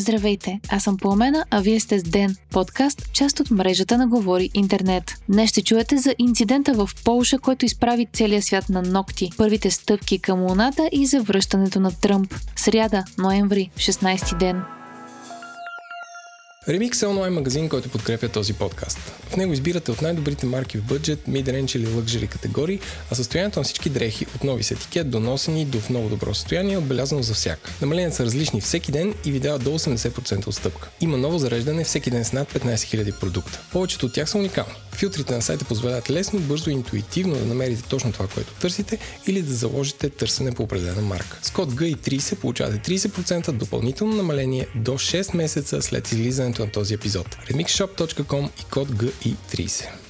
Здравейте, аз съм Пламена, а вие сте с Ден, подкаст, част от мрежата на Говори Интернет. Днес ще чуете за инцидента в Полша, който изправи целия свят на ногти, първите стъпки към Луната и за връщането на Тръмп. Сряда, ноември, 16 ден. Remix е онлайн магазин, който подкрепя този подкаст. В него избирате от най-добрите марки в бъджет, mid-range или luxury категории, а състоянието на всички дрехи от нови с етикет до носени до в много добро състояние е отбелязано за всяка. Намаления са различни всеки ден и ви дават до 80% отстъпка. Има ново зареждане всеки ден с над 15 000 продукта. Повечето от тях са уникални. Филтрите на сайта позволяват лесно, бързо и интуитивно да намерите точно това, което търсите или да заложите търсене по определена марка. С код GI30 получавате 30% допълнително намаление до 6 месеца след излизането на този епизод. remixshop.com и код GI30.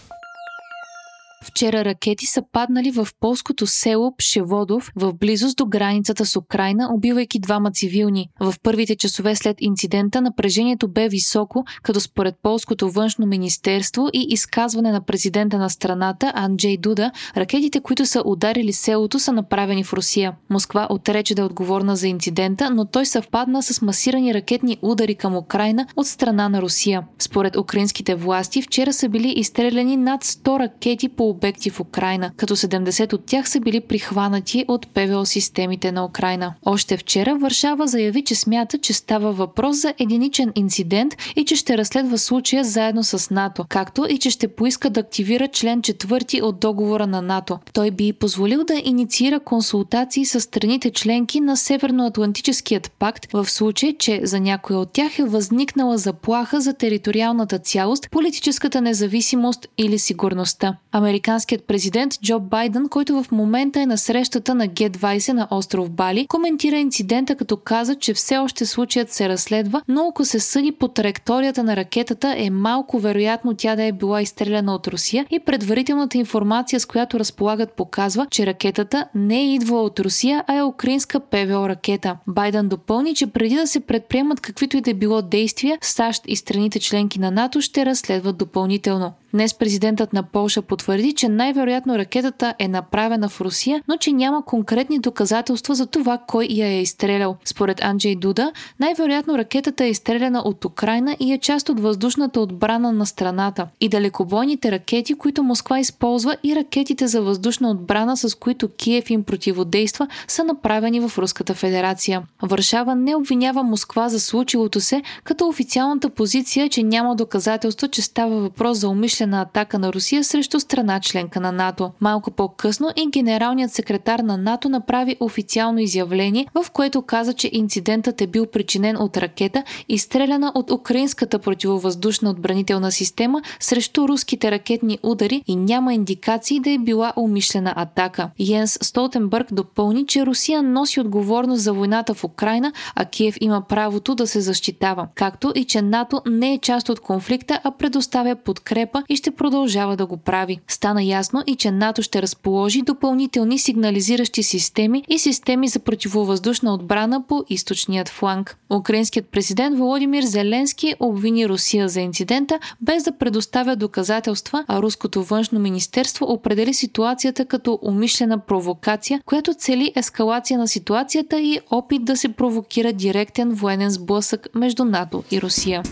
Вчера ракети са паднали в полското село Пшеводов в близост до границата с Украина, убивайки двама цивилни. В първите часове след инцидента напрежението бе високо, като според полското външно министерство и изказване на президента на страната Анджей Дуда, ракетите, които са ударили селото, са направени в Русия. Москва отрече да е отговорна за инцидента, но той съвпадна с масирани ракетни удари към Украина от страна на Русия. Според украинските власти, вчера са били изстреляни над 100 ракети по обекти в Украина, като 70 от тях са били прихванати от ПВО системите на Украина. Още вчера Варшава заяви, че смята, че става въпрос за единичен инцидент и че ще разследва случая заедно с НАТО, както и че ще поиска да активира член 4 от договора на НАТО. Той би позволил да инициира консултации с страните членки на Северноатлантическият пакт в случай, че за някоя от тях е възникнала заплаха за териториалната цялост, политическата независимост или сигурността американският президент Джо Байден, който в момента е на срещата на Г-20 на остров Бали, коментира инцидента като каза, че все още случаят се разследва, но ако се съди по траекторията на ракетата е малко вероятно тя да е била изстреляна от Русия и предварителната информация, с която разполагат показва, че ракетата не е идвала от Русия, а е украинска ПВО ракета. Байден допълни, че преди да се предприемат каквито и да било действия, САЩ и страните членки на НАТО ще разследват допълнително. Днес президентът на Полша потвърди, че най-вероятно ракетата е направена в Русия, но че няма конкретни доказателства за това кой я е изстрелял. Според Анджей Дуда, най-вероятно ракетата е изстреляна от Украина и е част от въздушната отбрана на страната. И далекобойните ракети, които Москва използва и ракетите за въздушна отбрана, с които Киев им противодейства, са направени в Руската федерация. Варшава не обвинява Москва за случилото се, като официалната позиция е, че няма доказателство, че става въпрос за умишлена атака на Русия срещу страна членка на НАТО. Малко по-късно и генералният секретар на НАТО направи официално изявление, в което каза, че инцидентът е бил причинен от ракета, изстреляна от украинската противовъздушна отбранителна система срещу руските ракетни удари и няма индикации да е била умишлена атака. Йенс Столтенбърг допълни, че Русия носи отговорност за войната в Украина, а Киев има правото да се защитава, както и че НАТО не е част от конфликта, а предоставя подкрепа и ще продължава да го прави. Стана ясно и че НАТО ще разположи допълнителни сигнализиращи системи и системи за противовъздушна отбрана по източният фланг. Украинският президент Володимир Зеленски обвини Русия за инцидента, без да предоставя доказателства, а руското външно министерство определи ситуацията като умишлена провокация, която цели ескалация на ситуацията и опит да се провокира директен военен сблъсък между НАТО и Русия.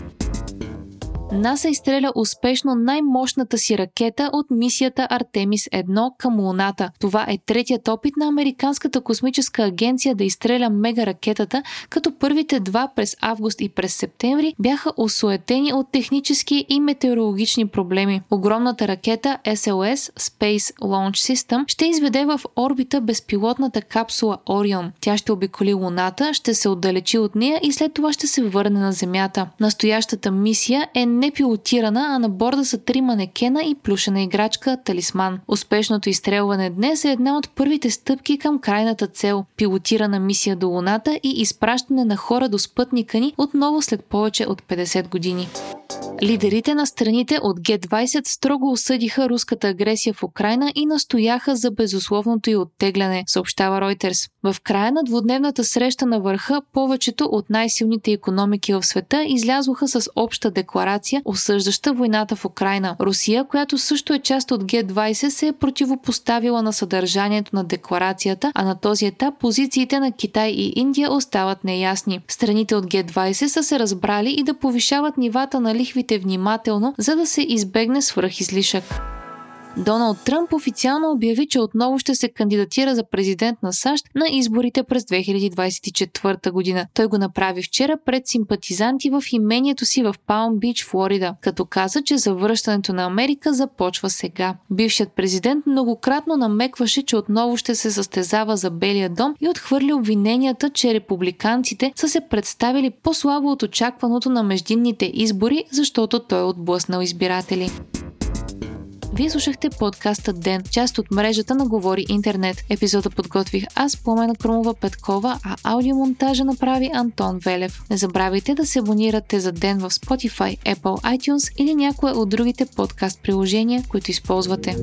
НАСА изстреля успешно най-мощната си ракета от мисията Артемис 1 към Луната. Това е третият опит на Американската космическа агенция да изстреля мега ракетата, като първите два през август и през септември бяха осуетени от технически и метеорологични проблеми. Огромната ракета SLS Space Launch System ще изведе в орбита безпилотната капсула Орион. Тя ще обиколи Луната, ще се отдалечи от нея и след това ще се върне на Земята. Настоящата мисия е не пилотирана, а на борда са три манекена и плюшена играчка Талисман. Успешното изстрелване днес е една от първите стъпки към крайната цел – пилотирана мисия до Луната и изпращане на хора до спътника ни отново след повече от 50 години. Лидерите на страните от Г-20 строго осъдиха руската агресия в Украина и настояха за безусловното й оттегляне, съобщава Reuters. В края на двудневната среща на върха повечето от най-силните економики в света излязоха с обща декларация декларация, осъждаща войната в Украина. Русия, която също е част от Г-20, се е противопоставила на съдържанието на декларацията, а на този етап позициите на Китай и Индия остават неясни. Страните от Г-20 са се разбрали и да повишават нивата на лихвите внимателно, за да се избегне свръхизлишък. Доналд Тръмп официално обяви, че отново ще се кандидатира за президент на САЩ на изборите през 2024 година. Той го направи вчера пред симпатизанти в имението си в Палм Бич, Флорида, като каза, че завръщането на Америка започва сега. Бившият президент многократно намекваше, че отново ще се състезава за Белия дом и отхвърли обвиненията, че републиканците са се представили по-слабо от очакваното на междинните избори, защото той е отблъснал избиратели. Вие слушахте подкаста Ден, част от мрежата на Говори Интернет. Епизода подготвих аз, Пламена Крумова Петкова, а аудиомонтажа направи Антон Велев. Не забравяйте да се абонирате за Ден в Spotify, Apple iTunes или някое от другите подкаст приложения, които използвате.